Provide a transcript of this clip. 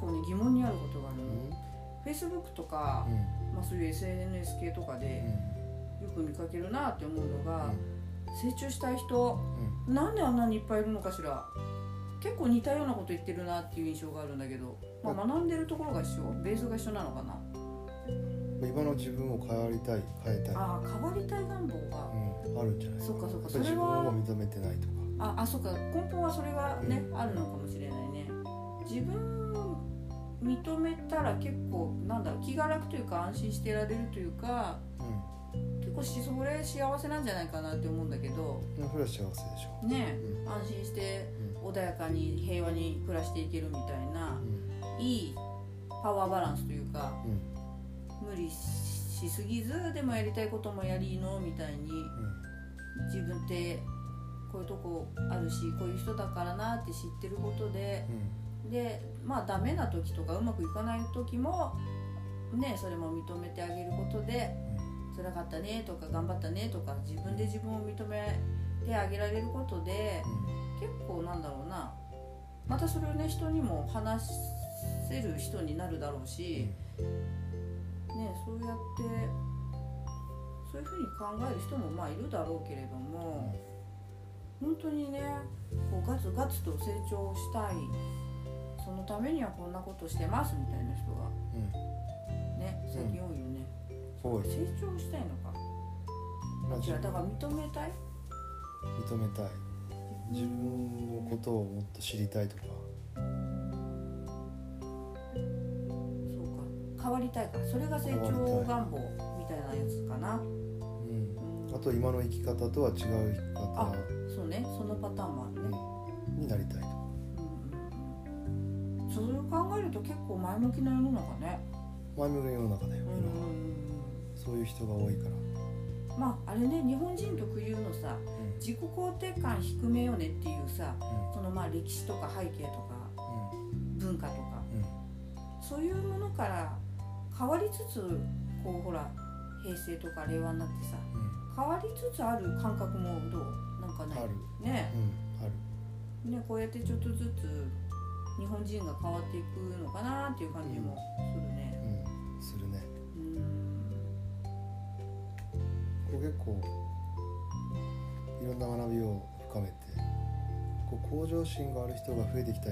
構ね疑問にあることがあるの、Facebook とか、うん。まあ、そういう SNS 系とかでよく見かけるなって思うのが、成長したい人うん。なんであんなにいっぱいいるのかしら。結構似たようなこと言ってるなっていう印象があるんだけど、まあ、学んでるところが一緒？ベースが一緒なのかな？うん今の自分を変わりたい変えたい、ああ変わりたい願望が。うん、あるんじゃない？そっかそっか。やぱり自分を認めてないとか。ああそっか。根本はそれがね、うあるのかもしれないね。自分を認めたら結構なんだろう気が楽というか安心していられるというかう結構しそれ幸せなんじゃないかなって思うんだけど。んそれは幸せでしょねうん。安心してうん穏やかに平和に暮らしていけるみたいなうん。いいパワーバランスというかうん。無理しすぎずでもやりたいこともやりのみたいに自分ってこういうとこあるしこういう人だからなって知ってることでうんでまあダメな時とかうまくいかない時もねそれも認めてあげることで辛かったねとか頑張ったねとか自分で自分を認めてあげられることで結構なんだろうなまたそれをね人にも話せる人になるだろうし、ね、そうやってそういうふうに考える人もまあいるだろうけれども本当にねこうガツガツと成長したいそのためにはこんなことしてますみたいな人がうん。うんね最近多いよね、多い。成長したいのか。まあ違うだから認めたい？認めたい。自分のことをもっと知りたいとか。そうか。変わりたいか。それが成長願望みたいなやつかな。うん。うんあと今の生き方とは違う生きあ方そうね。そのパターンもあるね、と結構前向きな世の中ね、前向きな世の中だよ。うん。うん今はそういう人が多いから。うん、まああれね日本人特有のさうん。自己肯定感低めよねっていうさうん。そのまあ歴史とか背景とか文化とか。うん。そういうものから変わりつつこうほら平成とか令和になってさうん。変わりつつある感覚もどう？なんかない？ある。ねねこうやってちょっとずつ日本人が変わっていくのかなっていう感じもするね。うん。するね。うん。こう結構いろんな学びを深めてこう向上心がある人が増えてきた